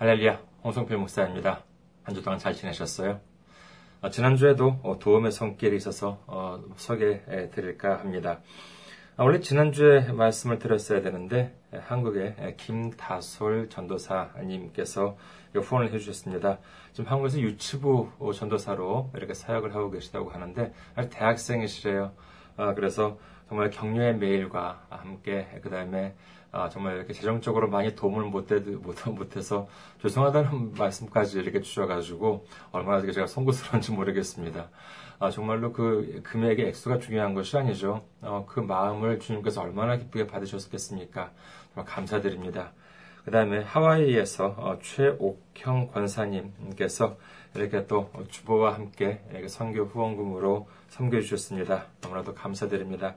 할렐루야, 홍성필 목사입니다. 한 주 동안 잘 지내셨어요? 어, 지난주에도 어, 도움의 손길이 있어서 어, 소개해 드릴까 합니다. 아, 원래 지난주에 말씀을 드렸어야 되는데 한국의 김다솔 전도사님께서 후원을 해주셨습니다. 지금 한국에서 유치부 전도사로 이렇게 사역을 하고 계시다고 하는데 아직 대학생이시래요. 아, 그래서 정말 격려의 메일과 함께 그 다음에 아, 정말 이렇게 재정적으로 많이 도움을 못, 해, 못, 해서 죄송하다는 말씀까지 이렇게 주셔가지고 얼마나 제가 송구스러운지 모르겠습니다. 아, 정말로 그 금액의 액수가 중요한 것이 아니죠. 어, 그 마음을 주님께서 얼마나 기쁘게 받으셨겠습니까? 정말 감사드립니다. 그 다음에 하와이에서 어, 최옥형 권사님께서 이렇게 또 주보와 함께 선교 후원금으로 섬겨주셨습니다. 너무나도 감사드립니다.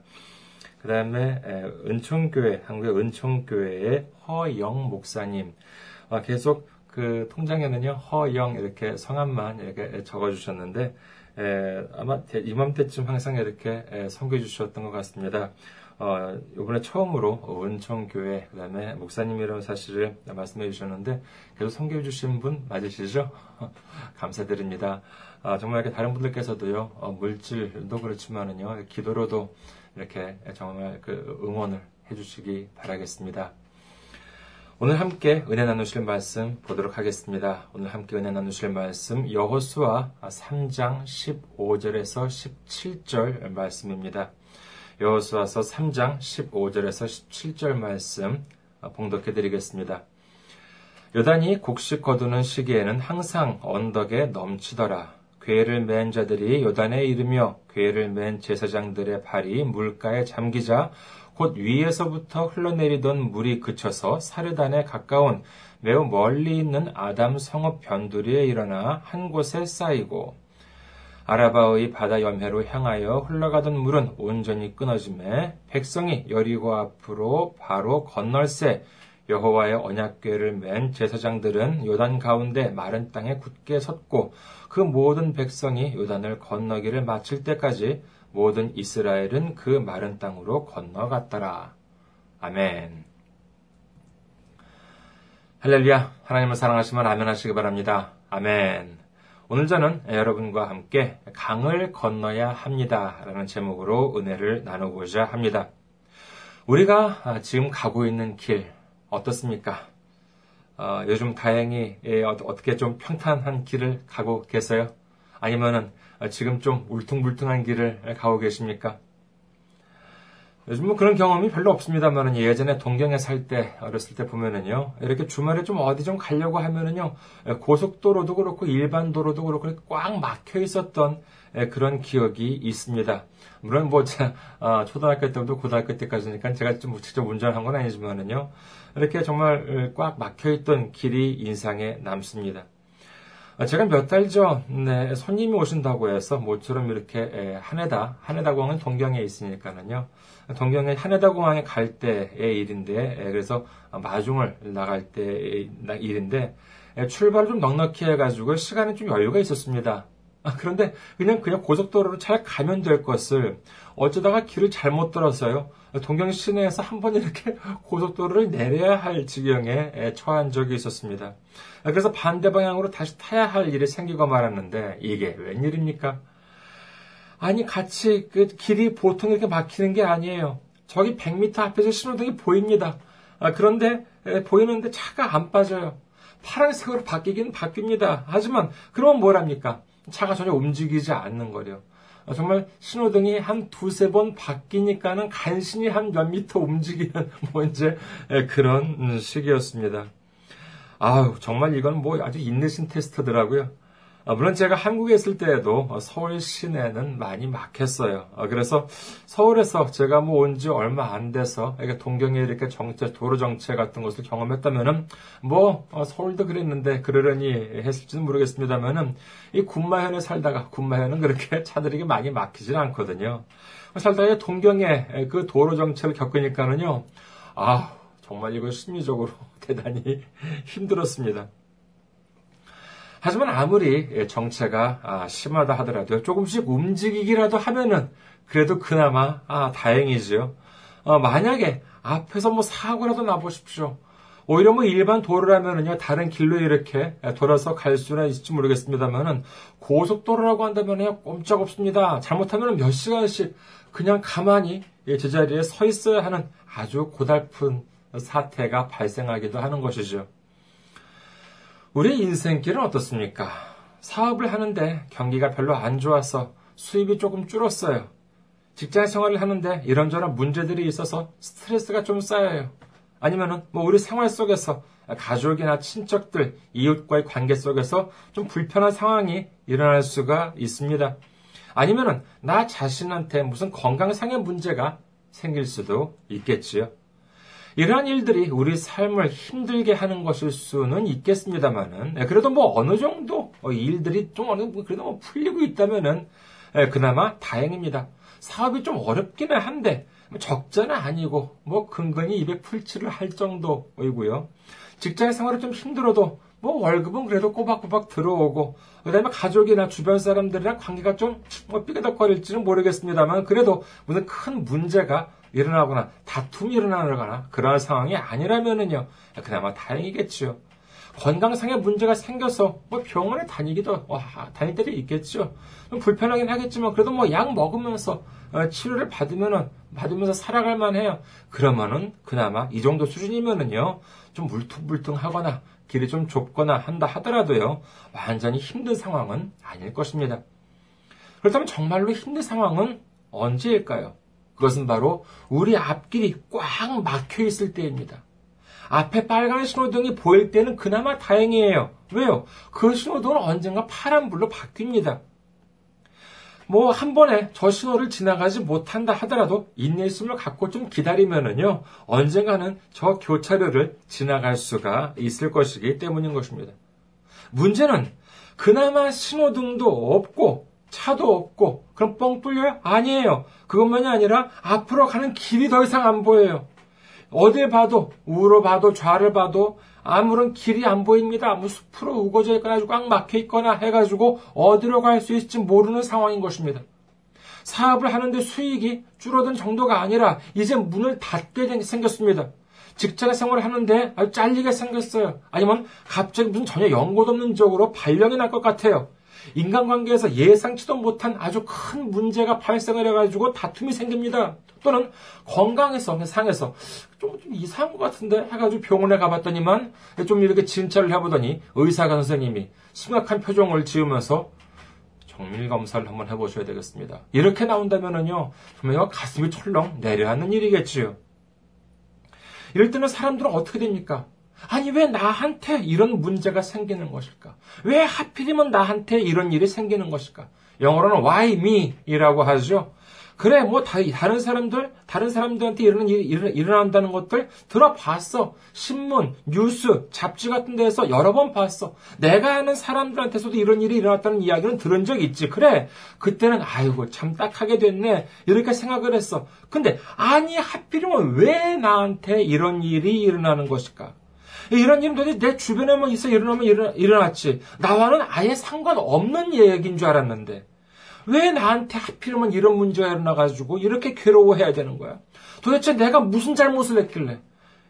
그 다음에 은총교회, 한국의 은총교회의 허영 목사님. 아, 계속 그 통장에는요, 허영 이렇게 성함만 이렇게 적어주셨는데, 아마 이맘때쯤 항상 이렇게 섬겨주셨던 것 같습니다. 어, 이번에 처음으로 은총교회, 그 다음에 목사님이라는 사실을 말씀해 주셨는데, 계속 섬겨 주신 분 맞으시죠? 감사드립니다. 아, 정말 이렇게 다른 분들께서도요, 어, 물질도 그렇지만은요, 기도로도 이렇게 정말 그 응원을 해주시기 바라겠습니다. 오늘 함께 은혜 나누실 말씀 보도록 하겠습니다. 오늘 함께 은혜 나누실 말씀 여호수아 3장 15절에서 17절 말씀입니다. 여호수아서 3장 15절에서 17절 말씀 봉독해 드리겠습니다. 요단이 곡식 거두는 시기에는 항상 언덕에 넘치더라. 괴를 맨 자들이 요단에 이르며 괴를 맨 제사장들의 발이 물가에 잠기자 곧 위에서부터 흘러내리던 물이 그쳐서 사르단에 가까운 매우 멀리 있는 아담 성읍 변두리에 일어나 한 곳에 쌓이고 아라바의 바다 연해로 향하여 흘러가던 물은 온전히 끊어짐에 백성이 여리고 앞으로 바로 건널새 여호와의 언약궤를 맨 제사장들은 요단 가운데 마른 땅에 굳게 섰고 그 모든 백성이 요단을 건너기를 마칠 때까지 모든 이스라엘은 그 마른 땅으로 건너갔더라. 아멘. 할렐루야. 하나님을 사랑하시면 아멘 하시기 바랍니다. 아멘. 오늘 저는 여러분과 함께 강을 건너야 합니다. 라는 제목으로 은혜를 나누고자 합니다. 우리가 지금 가고 있는 길, 어떻습니까? 어, 요즘 다행히 예, 어떻게 좀 평탄한 길을 가고 계세요? 아니면은 지금 좀 울퉁불퉁한 길을 가고 계십니까? 요즘 뭐 그런 경험이 별로 없습니다만은 예전에 동경에 살 때, 어렸을 때 보면은요, 이렇게 주말에 좀 어디 좀 가려고 하면은요, 고속도로도 그렇고 일반 도로도 그렇고 꽉 막혀 있었던 예, 그런 기억이 있습니다. 물론 뭐, 제, 아, 초등학교 때부터 고등학교 때까지니까 제가 좀 직접 운전한 건 아니지만은요, 이렇게 정말 꽉 막혀 있던 길이 인상에 남습니다. 아, 제가 몇 달 전에 손님이 오신다고 해서 모처럼 이렇게 예, 한해다, 한해다 공항은 동경에 있으니까는요. 동경에 한해다 공항에 갈 때의 일인데, 예, 그래서 마중을 나갈 때의 일인데, 출발을 좀 넉넉히 해가지고 시간이 좀 여유가 있었습니다. 아, 그런데 그냥 그냥 고속도로로 잘 가면 될 것을 어쩌다가 길을 잘못 들어서요. 동경 시내에서 한 번 이렇게 고속도로를 내려야 할 지경에 처한 적이 있었습니다. 아, 그래서 반대 방향으로 다시 타야 할 일이 생기고 말았는데 이게 웬일입니까? 아니 같이 그 길이 보통 이렇게 막히는 게 아니에요. 저기 100m 앞에서 신호등이 보입니다. 아, 그런데 보이는데 차가 안 빠져요. 파란색으로 바뀌긴 바뀝니다. 하지만 그러면 뭐랍니까? 차가 전혀 움직이지 않는 거래요. 어, 정말 신호등이 한 두세 번 바뀌니까는 간신히 한 몇 미터 움직이는 뭐 이제 그런 시기였습니다. 아우 정말 이건 뭐 아주 인내심 테스트더라고요. 아, 물론 제가 한국에 있을 때에도 서울 시내는 많이 막혔어요. 아, 그래서 서울에서 제가 뭐 온 지 얼마 안 돼서 동경에 이렇게 정체, 도로 정체 같은 것을 경험했다면은 뭐 어, 서울도 그랬는데 그러려니 했을지는 모르겠습니다만은 이 군마현에 살다가 군마현은 그렇게 차들이 많이 막히질 않거든요. 살다가 동경에 그 도로 정체를 겪으니까는요. 아 정말 이거 심리적으로 대단히 힘들었습니다. 하지만 아무리 정체가 아, 심하다 하더라도 조금씩 움직이기라도 하면은 그래도 그나마 아, 다행이죠. 어, 만약에 앞에서 뭐 사고라도 나보십시오. 오히려 뭐 일반 도로라면은요, 다른 길로 이렇게 돌아서 갈 수는 있을지 모르겠습니다만은, 고속도로라고 한다면요, 꼼짝 없습니다. 잘못하면 몇 시간씩 그냥 가만히 제자리에 서 있어야 하는 아주 고달픈 사태가 발생하기도 하는 것이죠. 우리 인생길은 어떻습니까? 사업을 하는데 경기가 별로 안 좋아서 수입이 조금 줄었어요. 직장 생활을 하는데 이런저런 문제들이 있어서 스트레스가 좀 쌓여요. 아니면은 뭐 우리 생활 속에서 가족이나 친척들, 이웃과의 관계 속에서 좀 불편한 상황이 일어날 수가 있습니다. 아니면은 나 자신한테 무슨 건강상의 문제가 생길 수도 있겠지요. 이러한 일들이 우리 삶을 힘들게 하는 것일 수는 있겠습니다만은, 예, 그래도 뭐 어느 정도 어, 일들이 좀 어느, 그래도 뭐 풀리고 있다면은, 예, 그나마 다행입니다. 사업이 좀 어렵기는 한데, 뭐 적자는 아니고, 뭐 근근히 입에 풀칠을 할 정도이고요. 직장 생활이 좀 힘들어도, 뭐 월급은 그래도 꼬박꼬박 들어오고, 그 다음에 가족이나 주변 사람들이랑 관계가 좀뭐 삐그덕거릴지는 모르겠습니다만, 그래도 무슨 큰 문제가 일어나거나 다툼이 일어나거나 그러한 상황이 아니라면은요, 그나마 다행이겠죠. 건강상의 문제가 생겨서 뭐 병원에 다니기도 와, 다닐 때도 있겠죠. 좀 불편하긴 하겠지만 그래도 뭐 약 먹으면서 어, 치료를 받으면은 받으면서 살아갈 만해요. 그러면은 그나마 이 정도 수준이면은요 좀 물퉁물퉁하거나 길이 좀 좁거나 한다 하더라도요 완전히 힘든 상황은 아닐 것입니다. 그렇다면 정말로 힘든 상황은 언제일까요? 그것은 바로 우리 앞길이 꽉 막혀 있을 때입니다. 앞에 빨간 신호등이 보일 때는 그나마 다행이에요. 왜요? 그 신호등은 언젠가 파란불로 바뀝니다. 뭐, 한 번에 저 신호를 지나가지 못한다 하더라도 인내심을 갖고 좀 기다리면은요, 언젠가는 저 교차로를 지나갈 수가 있을 것이기 때문인 것입니다. 문제는 그나마 신호등도 없고 차도 없고 그럼 뻥 뚫려요? 아니에요. 그것만이 아니라 앞으로 가는 길이 더 이상 안 보여요. 어딜 봐도 우로 봐도 좌를 봐도 아무런 길이 안 보입니다. 뭐 숲으로 우거져 있거나 꽉 막혀 있거나 해가지고 어디로 갈 수 있을지 모르는 상황인 것입니다. 사업을 하는데 수익이 줄어든 정도가 아니라 이제 문을 닫게 생겼습니다. 직장 생활을 하는데 아주 잘리게 생겼어요. 아니면 갑자기 무슨 전혀 연고도 없는 쪽으로 발령이 날 것 같아요. 인간관계에서 예상치도 못한 아주 큰 문제가 발생을 해가지고 다툼이 생깁니다. 또는 건강에서, 상에서 좀, 좀 이상한 것 같은데 해가지고 병원에 가봤더니만 좀 이렇게 진찰을 해보더니 의사가 선생님이 심각한 표정을 지으면서 정밀 검사를 한번 해보셔야 되겠습니다. 이렇게 나온다면은요, 정말 가슴이 철렁 내려앉는 일이겠지요. 이럴 때는 사람들은 어떻게 됩니까? 아니, 왜 나한테 이런 문제가 생기는 것일까? 왜 하필이면 나한테 이런 일이 생기는 것일까? 영어로는 why me? 이라고 하죠. 그래, 뭐, 다, 른 사람들, 다른 사람들한테 이런 일이 일어난다는 것들 들어봤어. 신문, 뉴스, 잡지 같은 데서 여러 번 봤어. 내가 아는 사람들한테서도 이런 일이 일어났다는 이야기는 들은 적 있지. 그래, 그때는, 아이고, 참 딱하게 됐네. 이렇게 생각을 했어. 근데, 아니, 하필이면 왜 나한테 이런 일이 일어나는 것일까? 이런 일은 내 주변에만 있어 일어나면 일어났지. 나와는 아예 상관없는 얘기인 줄 알았는데. 왜 나한테 하필이면 이런 문제가 일어나가지고 이렇게 괴로워해야 되는 거야? 도대체 내가 무슨 잘못을 했길래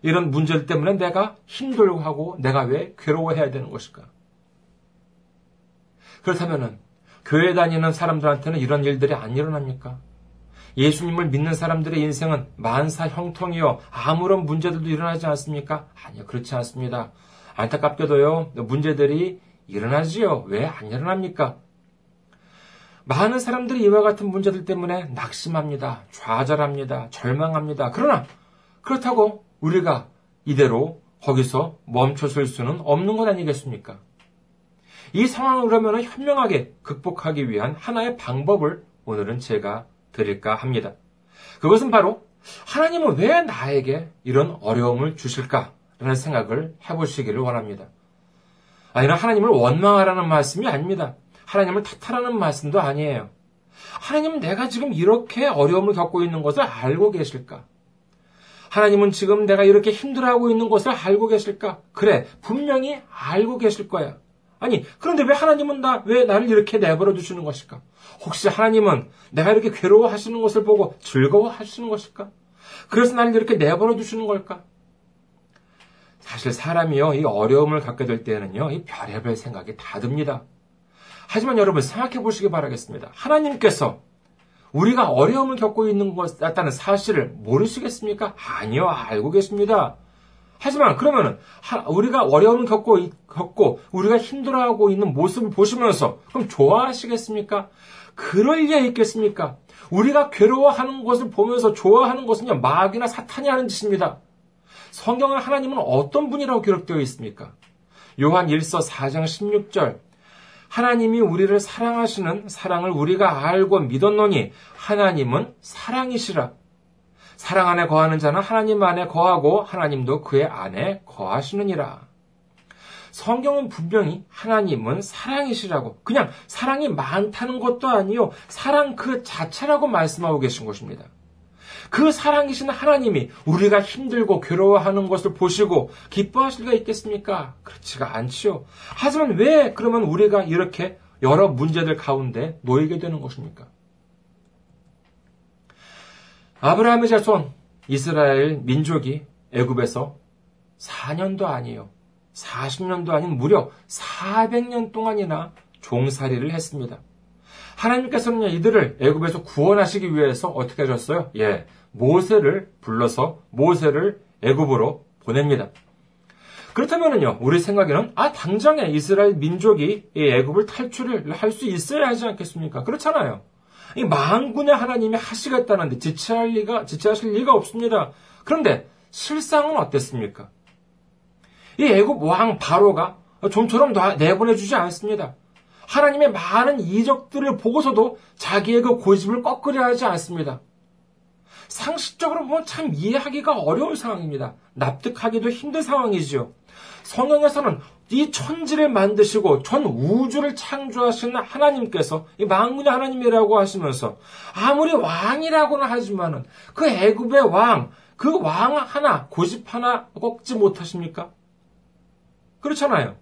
이런 문제들 때문에 내가 힘들고 하고 내가 왜 괴로워해야 되는 것일까? 그렇다면은 교회 다니는 사람들한테는 이런 일들이 안 일어납니까? 예수님을 믿는 사람들의 인생은 만사 형통이요. 아무런 문제들도 일어나지 않습니까? 아니요, 그렇지 않습니다. 안타깝게도요, 문제들이 일어나지요. 왜 안 일어납니까? 많은 사람들이 이와 같은 문제들 때문에 낙심합니다. 좌절합니다. 절망합니다. 그러나, 그렇다고 우리가 이대로 거기서 멈춰설 수는 없는 것 아니겠습니까? 이 상황을 그러면 현명하게 극복하기 위한 하나의 방법을 오늘은 제가 드릴까 합니다. 그것은 바로 하나님은 왜 나에게 이런 어려움을 주실까라는 생각을 해보시기를 원합니다. 아니라 하나님을 원망하라는 말씀이 아닙니다. 하나님을 탓하라는 말씀도 아니에요. 하나님은 내가 지금 이렇게 어려움을 겪고 있는 것을 알고 계실까? 하나님은 지금 내가 이렇게 힘들어하고 있는 것을 알고 계실까? 그래, 분명히 알고 계실 거야. 아니, 그런데 왜 하나님은 나, 왜 나를 이렇게 내버려 두시는 것일까? 혹시 하나님은 내가 이렇게 괴로워하시는 것을 보고 즐거워하시는 것일까? 그래서 나를 이렇게 내버려 두시는 걸까? 사실 사람이요, 이 어려움을 갖게 될 때는요, 이 별의별 생각이 다 듭니다. 하지만 여러분 생각해 보시기 바라겠습니다. 하나님께서 우리가 어려움을 겪고 있는 것 같다는 사실을 모르시겠습니까? 아니요, 알고 계십니다. 하지만 그러면은 우리가 어려움을 겪고 겪고 우리가 힘들어하고 있는 모습을 보시면서 그럼 좋아하시겠습니까? 그럴 리에 있겠습니까? 우리가 괴로워하는 것을 보면서 좋아하는 것은요 마귀나 사탄이 하는 짓입니다. 성경은 하나님은 어떤 분이라고 기록되어 있습니까? 요한 1서 4장 16절 하나님이 우리를 사랑하시는 사랑을 우리가 알고 믿었노니 하나님은 사랑이시라. 사랑 안에 거하는 자는 하나님 안에 거하고 하나님도 그의 안에 거하시느니라. 성경은 분명히 하나님은 사랑이시라고 그냥 사랑이 많다는 것도 아니요 사랑 그 자체라고 말씀하고 계신 것입니다. 그 사랑이신 하나님이 우리가 힘들고 괴로워하는 것을 보시고 기뻐하실 리가 있겠습니까? 그렇지가 않지요. 하지만 왜 그러면 우리가 이렇게 여러 문제들 가운데 놓이게 되는 것입니까? 아브라함의 자손 이스라엘 민족이 애굽에서 4년도 아니에요. 40년도 아닌 무려 400년 동안이나 종살이를 했습니다. 하나님께서는 이들을 애굽에서 구원하시기 위해서 어떻게 하셨어요? 예, 모세를 불러서 모세를 애굽으로 보냅니다. 그렇다면요, 우리 생각에는 아 당장에 이스라엘 민족이 이 애굽을 탈출을 할 수 있어야 하지 않겠습니까? 그렇잖아요. 이 만군의 하나님이 하시겠다는데 지체할 리가 지체하실 리가 없습니다. 그런데 실상은 어땠습니까? 이 애굽 왕 바로가 좀처럼 내보내주지 않습니다. 하나님의 많은 이적들을 보고서도 자기의 그 고집을 꺾으려 하지 않습니다. 상식적으로 보면 참 이해하기가 어려운 상황입니다. 납득하기도 힘든 상황이지요. 성경에서는 이 천지를 만드시고 전 우주를 창조하시는 하나님께서 이 만군의 하나님이라고 하시면서 아무리 왕이라고는 하지만은 그 애굽의 왕, 그 왕 하나 고집 하나 꺾지 못하십니까? 그렇잖아요.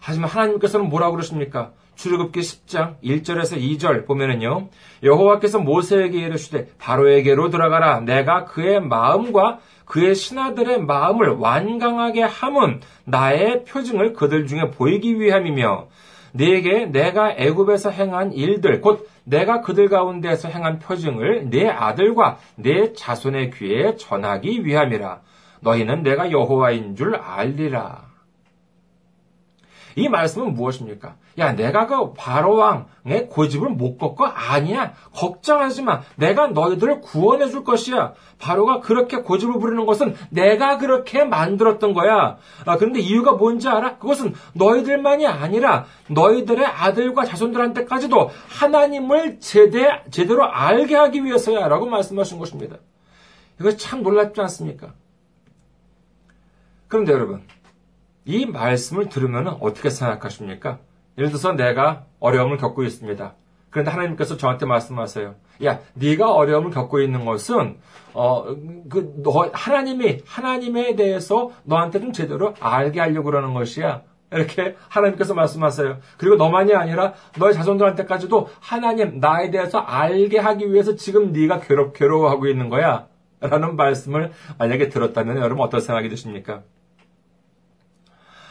하지만 하나님께서는 뭐라고 그러십니까? 출애굽기 10장 1절에서 2절 보면은요. 여호와께서 모세에게 이르시되 바로에게로 들어가라 내가 그의 마음과 그의 신하들의 마음을 완강하게 함은 나의 표징을 그들 중에 보이기 위함이며 네게 내가 애굽에서 행한 일들 곧 내가 그들 가운데서 행한 표징을 네 아들과 네 자손의 귀에 전하기 위함이라 너희는 내가 여호와인 줄 알리라. 이 말씀은 무엇입니까? 야, 내가 그 바로왕의 고집을 못 꺾어? 아니야. 걱정하지 마. 내가 너희들을 구원해 줄 것이야. 바로가 그렇게 고집을 부리는 것은 내가 그렇게 만들었던 거야. 아, 그런데 이유가 뭔지 알아? 그것은 너희들만이 아니라 너희들의 아들과 자손들한테까지도 하나님을 제대, 제대로 알게 하기 위해서야. 라고 말씀하신 것입니다. 이거 참 놀랍지 않습니까? 그런데 여러분, 이 말씀을 들으면 어떻게 생각하십니까? 예를 들어서 내가 어려움을 겪고 있습니다. 그런데 하나님께서 저한테 말씀하세요. 야, 네가 어려움을 겪고 있는 것은 어그 너 하나님이 하나님에 대해서 너한테 좀 제대로 알게 하려고 그러는 것이야. 이렇게 하나님께서 말씀하세요. 그리고 너만이 아니라 너의 자손들한테까지도 하나님 나에 대해서 알게 하기 위해서 지금 네가 괴롭 괴로워하고 있는 거야. 라는 말씀을 만약에 들었다면 여러분 어떤 생각이 드십니까?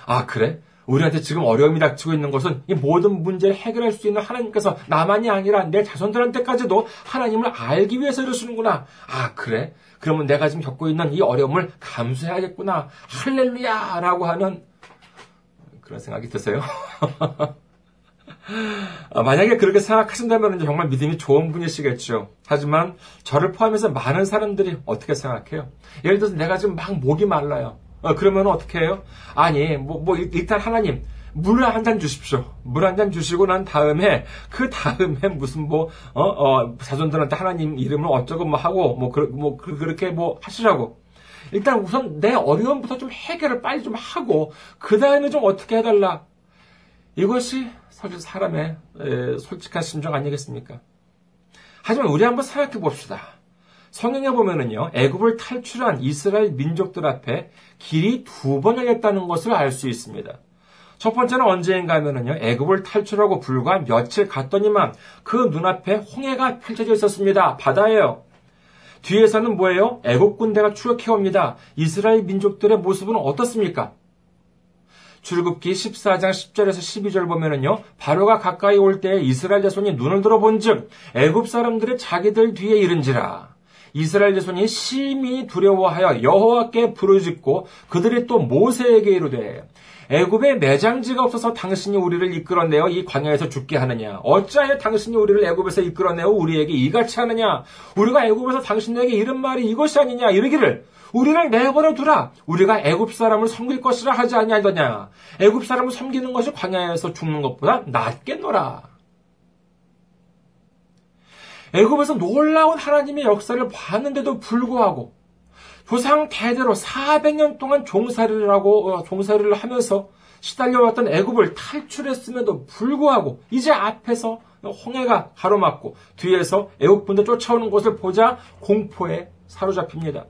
아, 그래? 우리한테 지금 어려움이 닥치고 있는 것은 이 모든 문제를 해결할 수 있는 하나님께서 나만이 아니라 내 자손들한테까지도 하나님을 알기 위해서 이러시는구나. 아, 그래? 그러면 내가 지금 겪고 있는 이 어려움을 감수해야겠구나. 할렐루야! 라고 하는 그런 생각이 드세요? 아, 만약에 그렇게 생각하신다면 정말 믿음이 좋은 분이시겠죠. 하지만 저를 포함해서 많은 사람들이 어떻게 생각해요? 예를 들어서 내가 지금 막 목이 말라요. 어, 그러면 어떻게 해요? 아니, 뭐, 뭐, 일단 하나님, 물한잔 주십시오. 물 한 잔 주시고 난 다음에, 그 다음에 무슨 뭐, 어, 어, 자손들한테 하나님 이름을 어쩌고 뭐 하고, 뭐, 그, 뭐, 그, 그렇게 뭐 하시라고. 일단 우선 내 어려움부터 좀 해결을 빨리 좀 하고, 그 다음에 좀 어떻게 해달라. 이것이 사실 사람의 에, 솔직한 심정 아니겠습니까? 하지만 우리 한번 생각해 봅시다. 성경에 보면은요, 애굽을 탈출한 이스라엘 민족들 앞에 길이 두 번 열렸다는 것을 알 수 있습니다. 첫 번째는 언제인가 하면은요, 애굽을 탈출하고 불과 며칠 갔더니만 그 눈앞에 홍해가 펼쳐져 있었습니다. 바다예요. 뒤에서는 뭐예요? 애국 군대가 추격해 옵니다. 이스라엘 민족들의 모습은 어떻습니까? 출굽기 14장 10절에서 12절 보면은요. 바로가 가까이 올때 이스라엘 자손이 눈을 들어본즉 애굽 사람들의 자기들 뒤에 이른지라. 이스라엘 자손이 심히 두려워하여 여호와께 부르짖고 그들이 또 모세에게 이르되 애굽에 매장지가 없어서 당신이 우리를 이끌어내어 이 광야에서 죽게 하느냐? 어찌하여 당신이 우리를 애굽에서 이끌어내어 우리에게 이같이 하느냐? 우리가 애굽에서 당신에게 이런 말이 이것이 아니냐? 이르기를 우리를 내버려 두라. 우리가 애굽 사람을 섬길 것이라 하지 아니하더냐? 애굽 사람을 섬기는 것이 광야에서 죽는 것보다 낫겠노라. 애굽에서 놀라운 하나님의 역사를 봤는데도 불구하고 조상 대대로 400년 동안 종살이를 하고 어, 종살이를 하면서 시달려왔던 애굽을 탈출했음에도 불구하고 이제 앞에서 홍해가 가로막고 뒤에서 애굽군대 쫓아오는 것을 보자 공포에 사로잡힙니다.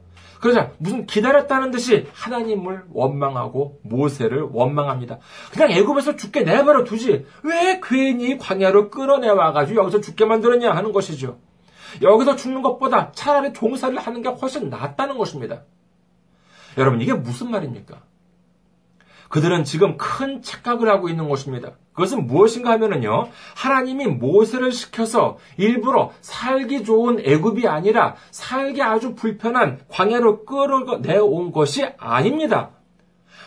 그러자 무슨 기다렸다는 듯이 하나님을 원망하고 모세를 원망합니다. 그냥 애굽에서 죽게 내버려 두지 왜 괜히 광야로 끌어내와 가지고 여기서 죽게 만들었냐 하는 것이죠. 여기서 죽는 것보다 차라리 종사를 하는 게 훨씬 낫다는 것입니다. 여러분, 이게 무슨 말입니까? 그들은 지금 큰 착각을 하고 있는 것입니다. 그것은 무엇인가 하면은요, 하나님이 모세를 시켜서 일부러 살기 좋은 애굽이 아니라 살기 아주 불편한 광야로 끌어내온 것이 아닙니다.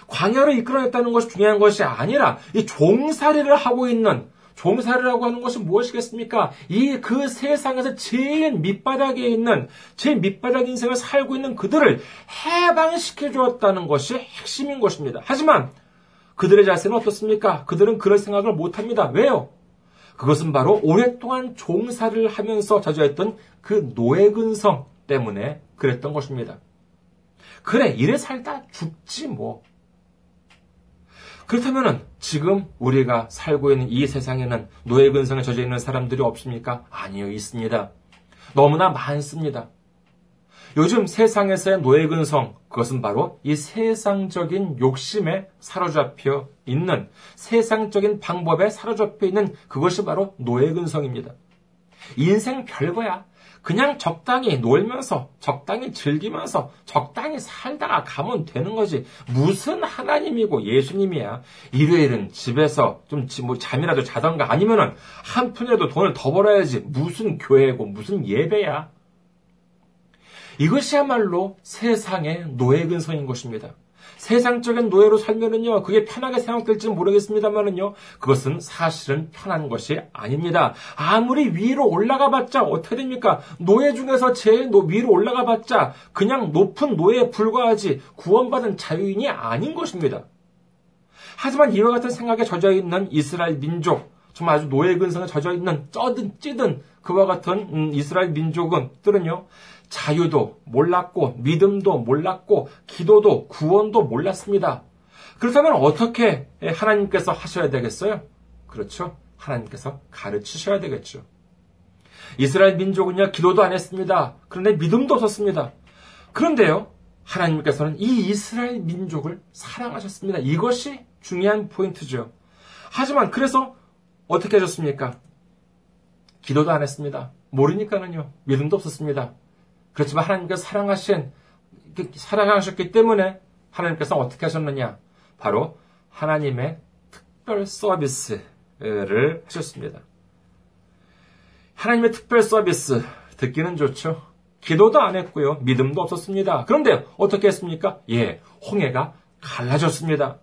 광야로 이끌어냈다는 것이 중요한 것이 아니라 이 종살이를 하고 있는 종살이라고 하는 것은 무엇이겠습니까? 이 그 세상에서 제일 밑바닥에 있는, 제일 밑바닥 인생을 살고 있는 그들을 해방시켜 주었다는 것이 핵심인 것입니다. 하지만 그들의 자세는 어떻습니까? 그들은 그럴 생각을 못 합니다. 왜요? 그것은 바로 오랫동안 종살이를 하면서 자주했던 그 노예 근성 때문에 그랬던 것입니다. 그래, 이래 살다 죽지 뭐. 그렇다면 지금 우리가 살고 있는 이 세상에는 노예 근성에 젖어 있는 사람들이 없습니까? 아니요, 있습니다. 너무나 많습니다. 요즘 세상에서의 노예 근성, 그것은 바로 이 세상적인 욕심에 사로잡혀 있는, 세상적인 방법에 사로잡혀 있는 그것이 바로 노예 근성입니다. 인생 별거야. 그냥 적당히 놀면서, 적당히 즐기면서, 적당히 살다가 가면 되는 거지. 무슨 하나님이고 예수님이야. 일요일은 집에서 좀 뭐 잠이라도 자던가 아니면은 한 푼이라도 돈을 더 벌어야지. 무슨 교회고, 무슨 예배야. 이것이야말로 세상의 노예 근성인 것입니다. 세상적인 노예로 살면은요, 그게 편하게 생각될지는 모르겠습니다만은요, 그것은 사실은 편한 것이 아닙니다. 아무리 위로 올라가 봤자 어떻게 됩니까? 노예 중에서 제일 위로 올라가 봤자 그냥 높은 노예에 불과하지 구원받은 자유인이 아닌 것입니다. 하지만 이와 같은 생각에 젖어 있는 이스라엘 민족, 정말 아주 노예 근성에 젖어 있는 쩌든 찌든 그와 같은 음, 이스라엘 민족은 들은요 자유도 몰랐고, 믿음도 몰랐고, 기도도 구원도 몰랐습니다. 그렇다면 어떻게 하나님께서 하셔야 되겠어요? 그렇죠. 하나님께서 가르치셔야 되겠죠. 이스라엘 민족은요, 기도도 안 했습니다. 그런데 믿음도 없었습니다. 그런데요, 하나님께서는 이 이스라엘 민족을 사랑하셨습니다. 이것이 중요한 포인트죠. 하지만 그래서 어떻게 하셨습니까? 기도도 안 했습니다. 모르니까는요, 믿음도 없었습니다. 그렇지만 하나님께서 사랑하신, 사랑하셨기 때문에 하나님께서 어떻게 하셨느냐? 바로 하나님의 특별 서비스를 하셨습니다. 하나님의 특별 서비스, 듣기는 좋죠. 기도도 안 했고요. 믿음도 없었습니다. 그런데 어떻게 했습니까? 예, 홍해가 갈라졌습니다.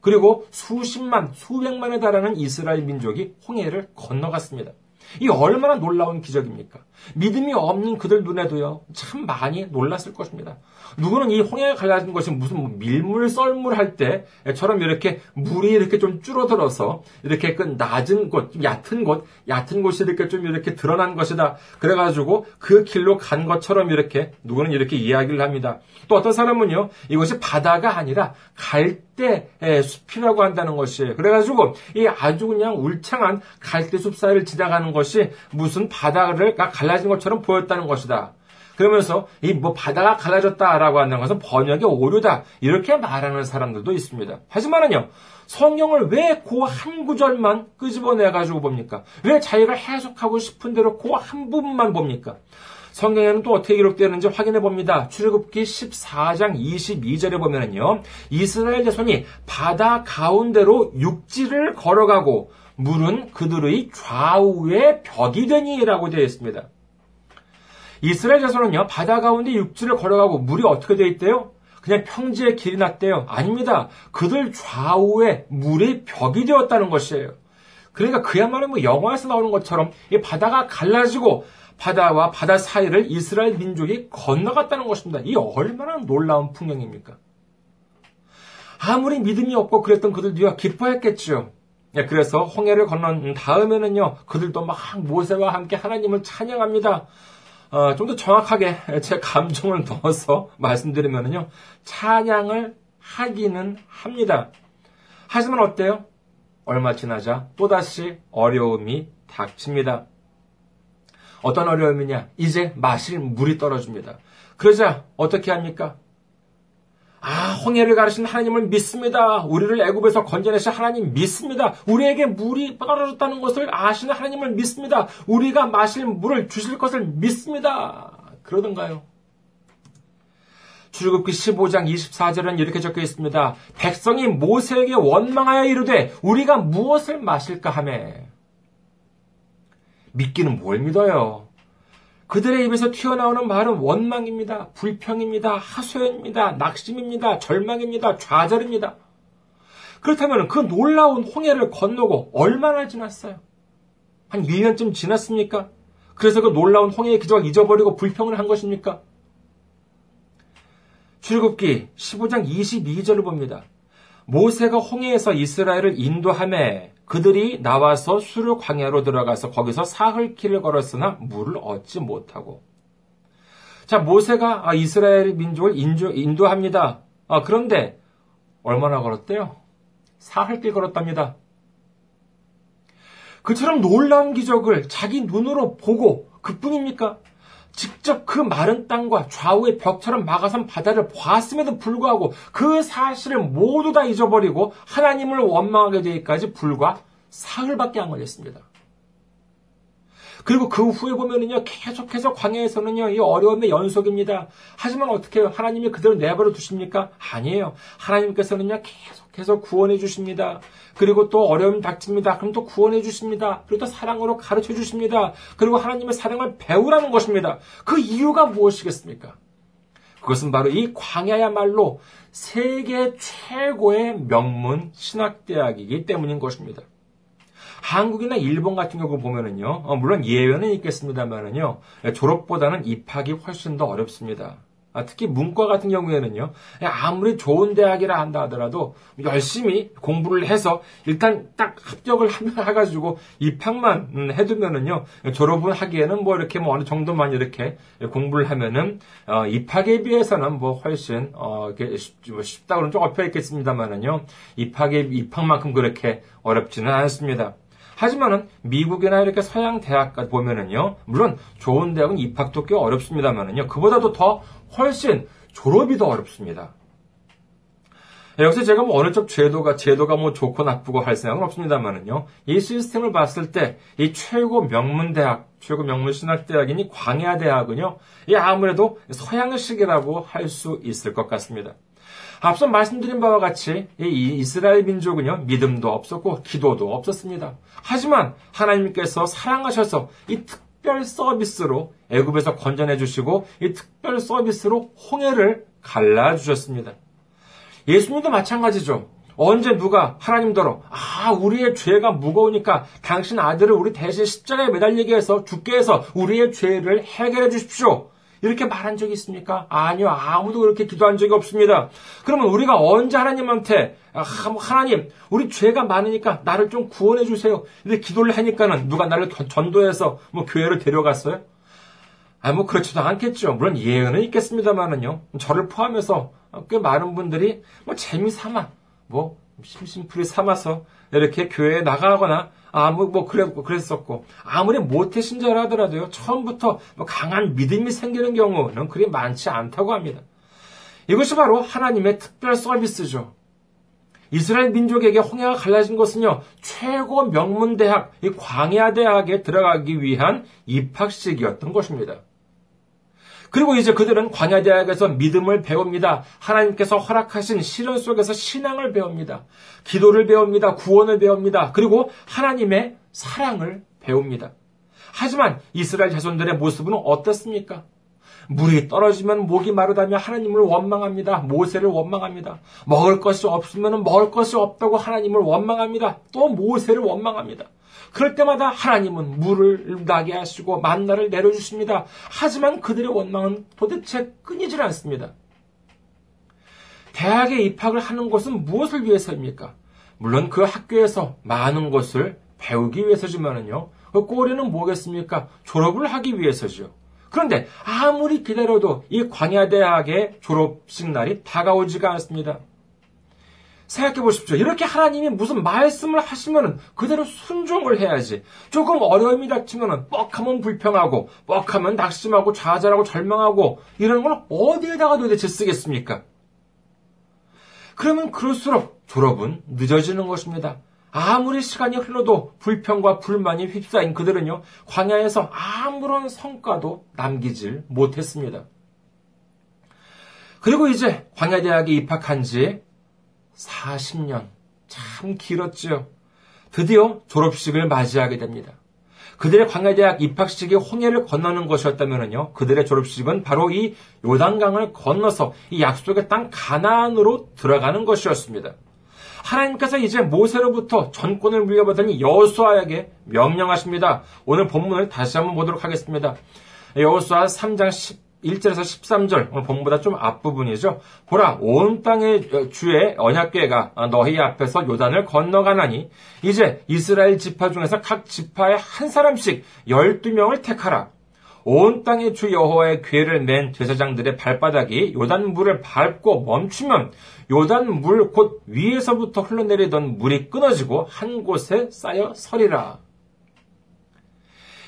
그리고 수십만, 수백만에 달하는 이스라엘 민족이 홍해를 건너갔습니다. 이 얼마나 놀라운 기적입니까? 믿음이 없는 그들 눈에도요, 참 많이 놀랐을 것입니다. 누구는 이 홍해가 갈라진 것이 무슨 뭐 밀물 썰물 할 때처럼 이렇게 물이 이렇게 좀 줄어들어서 이렇게 그 낮은 곳, 얕은 곳, 얕은 곳이 이렇게 좀 이렇게 드러난 것이다. 그래가지고 그 길로 간 것처럼 이렇게 누구는 이렇게 이야기를 합니다. 또 어떤 사람은요, 이것이 바다가 아니라 갈대 숲이라고 한다는 것이에요. 그래가지고 이 아주 그냥 울창한 갈대 숲 사이를 지나가는 것이 무슨 바다를 갈라진 것처럼 보였다는 것이다. 그러면서 이 뭐 바다가 갈라졌다라고 하는 것은 번역의 오류다 이렇게 말하는 사람들도 있습니다. 하지만은요 성경을 왜 그 한 구절만 끄집어내 가지고 봅니까? 왜 자기가 해석하고 싶은 대로 그 한 부분만 봅니까? 성경에는 또 어떻게 기록되는지 확인해 봅니다. 출애굽기 14장 22절에 보면은요. 이스라엘 자손이 바다 가운데로 육지를 걸어가고 물은 그들의 좌우에 벽이 되니라고 되어 있습니다. 이스라엘 자손은요. 바다 가운데 육지를 걸어가고 물이 어떻게 되어 있대요? 그냥 평지에 길이 났대요. 아닙니다. 그들 좌우에 물이 벽이 되었다는 것이에요. 그러니까 그야말로 뭐 영화에서 나오는 것처럼 이 바다가 갈라지고 바다와 바다 사이를 이스라엘 민족이 건너갔다는 것입니다. 이 얼마나 놀라운 풍경입니까? 아무리 믿음이 없고 그랬던 그들도요, 기뻐했겠죠. 예, 그래서 홍해를 건넌 다음에는요, 그들도 막 모세와 함께 하나님을 찬양합니다. 어, 좀 더 정확하게 제 감정을 넣어서 말씀드리면요, 찬양을 하기는 합니다. 하지만 어때요? 얼마 지나자 또다시 어려움이 닥칩니다. 어떤 어려움이냐? 이제 마실 물이 떨어집니다. 그러자 어떻게 합니까? 아, 홍해를 가르신 하나님을 믿습니다. 우리를 애굽에서 건져내신 하나님 믿습니다. 우리에게 물이 떨어졌다는 것을 아시는 하나님을 믿습니다. 우리가 마실 물을 주실 것을 믿습니다. 그러던가요? 출애굽기 15장 24절은 이렇게 적혀 있습니다. 백성이 모세에게 원망하여 이르되 우리가 무엇을 마실까 하매 믿기는 뭘 믿어요? 그들의 입에서 튀어나오는 말은 원망입니다. 불평입니다. 하소연입니다. 낙심입니다. 절망입니다. 좌절입니다. 그렇다면 그 놀라운 홍해를 건너고 얼마나 지났어요? 한 1년쯤 지났습니까? 그래서 그 놀라운 홍해의 기적을 잊어버리고 불평을 한 것입니까? 출굽기 15장 22절을 봅니다. 모세가 홍해에서 이스라엘을 인도함에 그들이 나와서 수르 광야로 들어가서 거기서 사흘 길을 걸었으나 물을 얻지 못하고. 자, 모세가 아, 이스라엘 민족을 인도, 합니다 아, 그런데 얼마나 걸었대요? 사흘 길 걸었답니다. 그처럼 놀라운 기적을 자기 눈으로 보고 그뿐입니까? 직접 그 마른 땅과 좌우의 벽처럼 막아선 바다를 보았음에도 불구하고 그 사실을 모두 다 잊어버리고 하나님을 원망하게 되기까지 불과 사흘밖에 안 걸렸습니다. 그리고 그 후에 보면은요, 계속해서 광야에서는요, 이 어려움의 연속입니다. 하지만 어떻게? 하나님이 그대로 내버려 두십니까? 아니에요. 하나님께서는요, 계속 해서 구원해 주십니다. 그리고 또 어려움이 닥칩니다. 그럼 또 구원해 주십니다. 그리고 또 사랑으로 가르쳐 주십니다. 그리고 하나님의 사랑을 배우라는 것입니다. 그 이유가 무엇이겠습니까? 그것은 바로 이 광야야말로 세계 최고의 명문 신학대학이기 때문인 것입니다. 한국이나 일본 같은 경우 보면은요, 어, 물론 예외는 있겠습니다만은요, 졸업보다는 입학이 훨씬 더 어렵습니다. 아, 특히 문과 같은 경우에는요, 아무리 좋은 대학이라 한다 하더라도 열심히 공부를 해서 일단 딱 합격을 해가지고 입학만 음, 해두면은요, 졸업을 하기에는 뭐 이렇게 뭐 어느 정도만 이렇게 공부를 하면은, 어, 입학에 비해서는 뭐 훨씬, 어, 뭐 쉽다고는 좀 엎여 있겠습니다만은요, 입학에, 입학만큼 그렇게 어렵지는 않습니다. 하지만은 미국이나 이렇게 서양 대학 보면은요, 물론 좋은 대학은 입학도 꽤 어렵습니다만은요, 그보다도 더 훨씬 졸업이 더 어렵습니다. 여기서 제가 뭐 어느 쪽 제도가, 제도가 뭐 좋고 나쁘고 할 생각은 없습니다만은요, 이 시스템을 봤을 때, 이 최고 명문대학, 최고 명문 신학대학이니 광야대학은요, 이 아무래도 서양식이라고 할 수 있을 것 같습니다. 앞서 말씀드린 바와 같이 이 이스라엘 민족은요, 믿음도 없었고, 기도도 없었습니다. 하지만 하나님께서 사랑하셔서 이 특별 서비스로 애굽에서 건져내 주시고, 이 특별 서비스로 홍해를 갈라 주셨습니다. 예수님도 마찬가지죠. 언제 누가 하나님더러 아 우리의 죄가 무거우니까 당신 아들을 우리 대신 십자가에 매달리게 해서 죽게 해서 우리의 죄를 해결해 주십시오. 이렇게 말한 적이 있습니까? 아니요. 아무도 그렇게 기도한 적이 없습니다. 그러면 우리가 언제 하나님한테 아, 뭐 하나님, 우리 죄가 많으니까 나를 좀 구원해 주세요. 근데 기도를 하니까는 누가 나를 전도해서 뭐 교회를 데려갔어요? 아, 뭐 그렇지도 않겠죠. 물론 예언은 있겠습니다만은요. 저를 포함해서 꽤 많은 분들이 뭐 재미 삼아, 뭐 심심풀이 삼아서 이렇게 교회에 나가거나 아무 뭐 그래 그랬었고 아무리 모태 신자라 하더라도요 처음부터 뭐 강한 믿음이 생기는 경우는 그리 많지 않다고 합니다. 이것이 바로 하나님의 특별 서비스죠. 이스라엘 민족에게 홍해가 갈라진 것은요 최고 명문 대학 이 광야 대학에 들어가기 위한 입학식이었던 것입니다. 그리고 이제 그들은 광야대학에서 믿음을 배웁니다. 하나님께서 허락하신 시련 속에서 신앙을 배웁니다. 기도를 배웁니다. 구원을 배웁니다. 그리고 하나님의 사랑을 배웁니다. 하지만 이스라엘 자손들의 모습은 어떻습니까? 물이 떨어지면 목이 마르다며 하나님을 원망합니다. 모세를 원망합니다. 먹을 것이 없으면 먹을 것이 없다고 하나님을 원망합니다. 또 모세를 원망합니다. 그럴 때마다 하나님은 물을 나게 하시고 만나를 내려주십니다. 하지만 그들의 원망은 도대체 끊이질 않습니다. 대학에 입학을 하는 것은 무엇을 위해서입니까? 물론 그 학교에서 많은 것을 배우기 위해서지만은요. 그 꼬리는 뭐겠습니까? 졸업을 하기 위해서죠. 그런데 아무리 기다려도 이 광야대학의 졸업식 날이 다가오지가 않습니다. 생각해 보십시오. 이렇게 하나님이 무슨 말씀을 하시면은 그대로 순종을 해야지. 조금 어려움이 닥치면은 뻑하면 불평하고, 뻑하면 낙심하고, 좌절하고, 절망하고, 이런 걸 어디에다가 도대체 쓰겠습니까? 그러면 그럴수록 졸업은 늦어지는 것입니다. 아무리 시간이 흘러도 불평과 불만이 휩싸인 그들은요, 광야에서 아무런 성과도 남기질 못했습니다. 그리고 이제 광야대학에 입학한 지 40년. 참 길었지요. 드디어 졸업식을 맞이하게 됩니다. 그들의 광야대학 입학식이 홍해를 건너는 것이었다면요, 그들의 졸업식은 바로 이 요단강을 건너서 이 약속의 땅 가나안으로 들어가는 것이었습니다. 하나님께서 이제 모세로부터 전권을 물려받으니 여호수아에게 명령하십니다. 오늘 본문을 다시 한번 보도록 하겠습니다. 여호수아 3장 1절에서 13절, 오늘 본보다 좀 앞부분이죠. 보라, 온 땅의 주의 언약궤가 너희 앞에서 요단을 건너가나니, 이제 이스라엘 지파 중에서 각 지파에 한 사람씩 12명을 택하라. 온 땅의 주 여호와의 궤를 맨 제사장들의 발바닥이 요단 물을 밟고 멈추면 요단 물 곧 위에서부터 흘러내리던 물이 끊어지고 한 곳에 쌓여 서리라.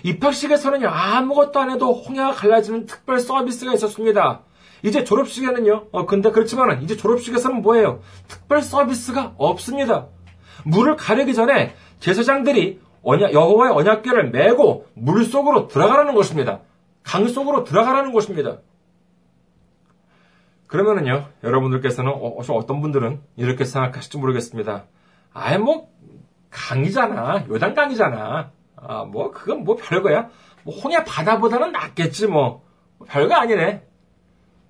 입학식에서는요, 아무것도 안 해도 홍해가 갈라지는 특별 서비스가 있었습니다. 이제 졸업식에는요, 어, 근데 그렇지만은, 이제 졸업식에서는 뭐예요? 특별 서비스가 없습니다. 물을 가르기 전에 제사장들이 언약, 여호와의 언약궤를 메고 물 속으로 들어가라는 것입니다. 강 속으로 들어가라는 것입니다. 그러면은요, 여러분들께서는, 어, 어떤 분들은 이렇게 생각하실지 모르겠습니다. 아예 뭐, 강이잖아. 요단강이잖아. 아, 뭐, 그건 뭐 별거야. 뭐, 홍해 바다보다는 낫겠지, 뭐. 별거 아니네.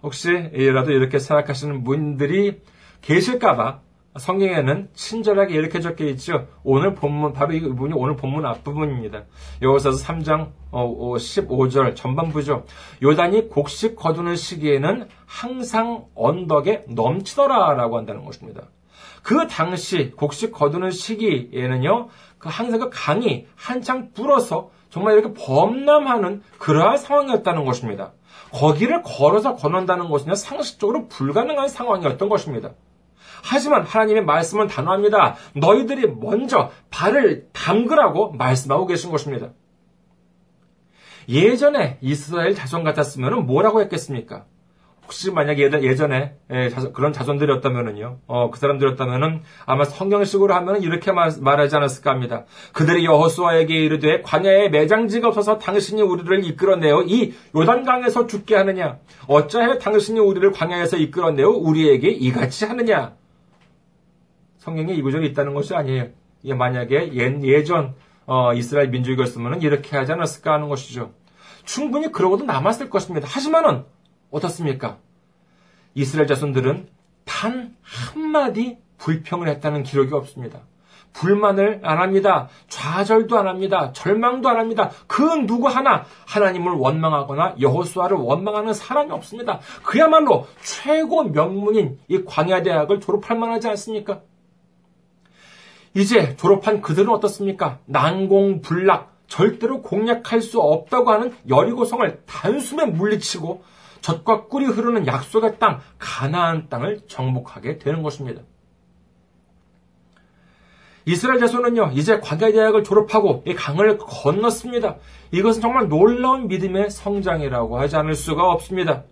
혹시, 이라도 이렇게 생각하시는 분들이 계실까봐 성경에는 친절하게 이렇게 적혀 있죠. 오늘 본문, 바로 이 부분이 오늘 본문 앞부분입니다. 여호사서 3장 15절 어, 전반부죠. 요단이 곡식 거두는 시기에는 항상 언덕에 넘치더라 라고 한다는 것입니다. 그 당시 곡식 거두는 시기에는요, 그 항상 그 강이 한창 불어서 정말 이렇게 범람하는 그러한 상황이었다는 것입니다. 거기를 걸어서 건넌다는 것은 상식적으로 불가능한 상황이었던 것입니다. 하지만 하나님의 말씀은 단호합니다. 너희들이 먼저 발을 담그라고 말씀하고 계신 것입니다. 예전에 이스라엘 자손 같았으면 뭐라고 했겠습니까? 혹시 만약에 예전에 예, 그런 자손들이었다면은요, 어, 그 사람들이었다면은 아마 성경식으로 하면은 이렇게 말, 하지 않았을까 합니다. 그들이 여호수아에게 이르되 관야에 매장지가 없어서 당신이 우리를 이끌어내어 이 요단강에서 죽게 하느냐? 어찌하여 당신이 우리를 광야에서 이끌어내어 우리에게 이같이 하느냐? 성경에 이 구절이 있다는 것이 아니에요. 이게 만약에 예, 전 어, 이스라엘 민족이었으면 이렇게 하지 않았을까 하는 것이죠. 충분히 그러고도 남았을 것입니다. 하지만은 어떻습니까? 이스라엘 자손들은 단 한마디 불평을 했다는 기록이 없습니다. 불만을 안 합니다. 좌절도 안 합니다. 절망도 안 합니다. 그 누구 하나 하나님을 원망하거나 여호수아를 원망하는 사람이 없습니다. 그야말로 최고 명문인 이 광야 대학을 졸업할 만하지 않습니까? 이제 졸업한 그들은 어떻습니까? 난공불락, 절대로 공략할 수 없다고 하는 여리고성을 단숨에 물리치고 젖과 꿀이 흐르는 약속의 땅, 가나안 땅을 정복하게 되는 것입니다. 이스라엘 자손은요, 이제 광야대학을 졸업하고 이 강을 건넜습니다. 이것은 정말 놀라운 믿음의 성장이라고 하지 않을 수가 없습니다.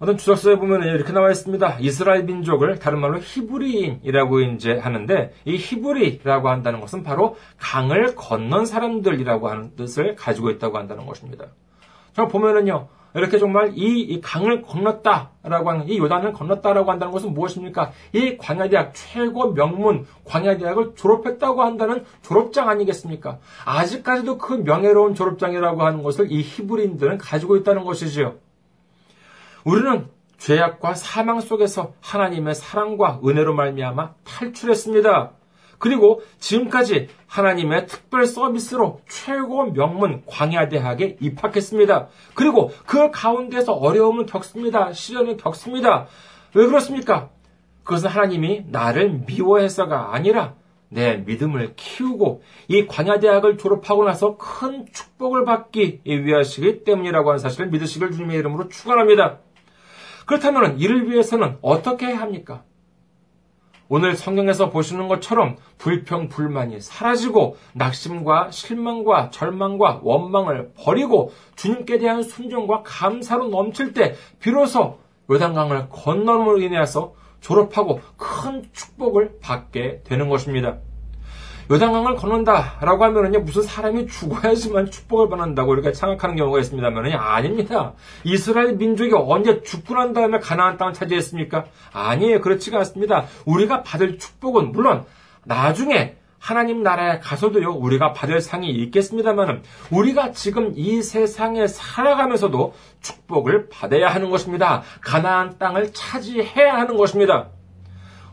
어떤 주석서에 보면 이렇게 나와 있습니다. 이스라엘 민족을 다른 말로 히브리인이라고 이제 하는데 이 히브리라고 한다는 것은 바로 강을 건넌 사람들이라고 하는 뜻을 가지고 있다고 한다는 것입니다. 저 보면은요, 이렇게 정말 이, 이 강을 건넜다라고 하는, 이 요단을 건넜다라고 한다는 것은 무엇입니까? 이 광야대학 최고 명문 광야대학을 졸업했다고 한다는 졸업장 아니겠습니까? 아직까지도 그 명예로운 졸업장이라고 하는 것을 이 히브리인들은 가지고 있다는 것이지요. 우리는 죄악과 사망 속에서 하나님의 사랑과 은혜로 말미암아 탈출했습니다. 그리고 지금까지 하나님의 특별 서비스로 최고 명문 광야대학에 입학했습니다. 그리고 그 가운데서 어려움을 겪습니다. 시련을 겪습니다. 왜 그렇습니까? 그것은 하나님이 나를 미워해서가 아니라 내 믿음을 키우고 이 광야대학을 졸업하고 나서 큰 축복을 받기 위하시기 때문이라고 하는 사실을 믿으시길 주님의 이름으로 축원합니다. 그렇다면 이를 위해서는 어떻게 해야 합니까? 오늘 성경에서 보시는 것처럼 불평, 불만이 사라지고 낙심과 실망과 절망과 원망을 버리고 주님께 대한 순종과 감사로 넘칠 때 비로소 요단강을 건너므로 인해서 졸업하고 큰 축복을 받게 되는 것입니다. 요단강을 건넌다라고 하면은요 무슨 사람이 죽어야지만 축복을 받는다고 이렇게 생각하는 경우가 있습니다만은 아닙니다. 이스라엘 민족이 언제 죽고 난 다음에 가나안 땅을 차지했습니까? 아니에요. 그렇지가 않습니다. 우리가 받을 축복은 물론 나중에 하나님 나라에 가서도요, 우리가 받을 상이 있겠습니다만은, 우리가 지금 이 세상에 살아가면서도 축복을 받아야 하는 것입니다. 가나안 땅을 차지해야 하는 것입니다.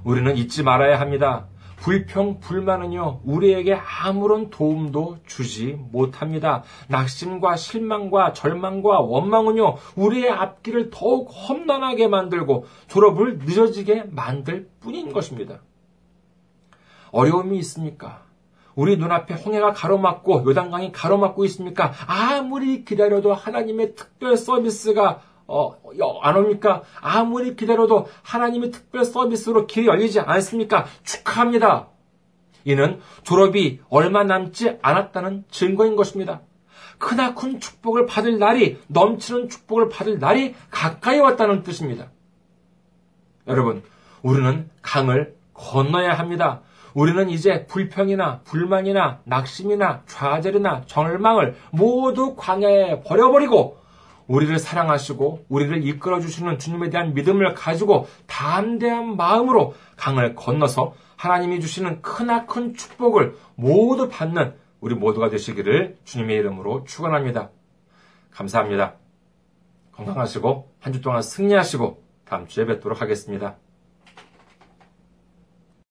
우리는 잊지 말아야 합니다. 불평, 불만은요, 우리에게 아무런 도움도 주지 못합니다. 낙심과 실망과 절망과 원망은요, 우리의 앞길을 더욱 험난하게 만들고 졸업을 늦어지게 만들 뿐인 것입니다. 어려움이 있습니까? 우리 눈앞에 홍해가 가로막고 요단강이 가로막고 있습니까? 아무리 기다려도 하나님의 특별 서비스가 어, 안 옵니까? 아무리 기다려도 하나님의 특별 서비스로 길이 열리지 않습니까? 축하합니다. 이는 졸업이 얼마 남지 않았다는 증거인 것입니다. 크나큰 축복을 받을 날이, 넘치는 축복을 받을 날이 가까이 왔다는 뜻입니다. 여러분, 우리는 강을 건너야 합니다. 우리는 이제 불평이나 불만이나 낙심이나 좌절이나 절망을 모두 광야에 버려버리고 우리를 사랑하시고 우리를 이끌어 주시는 주님에 대한 믿음을 가지고 담대한 마음으로 강을 건너서 하나님이 주시는 크나큰 축복을 모두 받는 우리 모두가 되시기를 주님의 이름으로 축원합니다. 감사합니다. 건강하시고 한 주 동안 승리하시고 다음 주에 뵙도록 하겠습니다.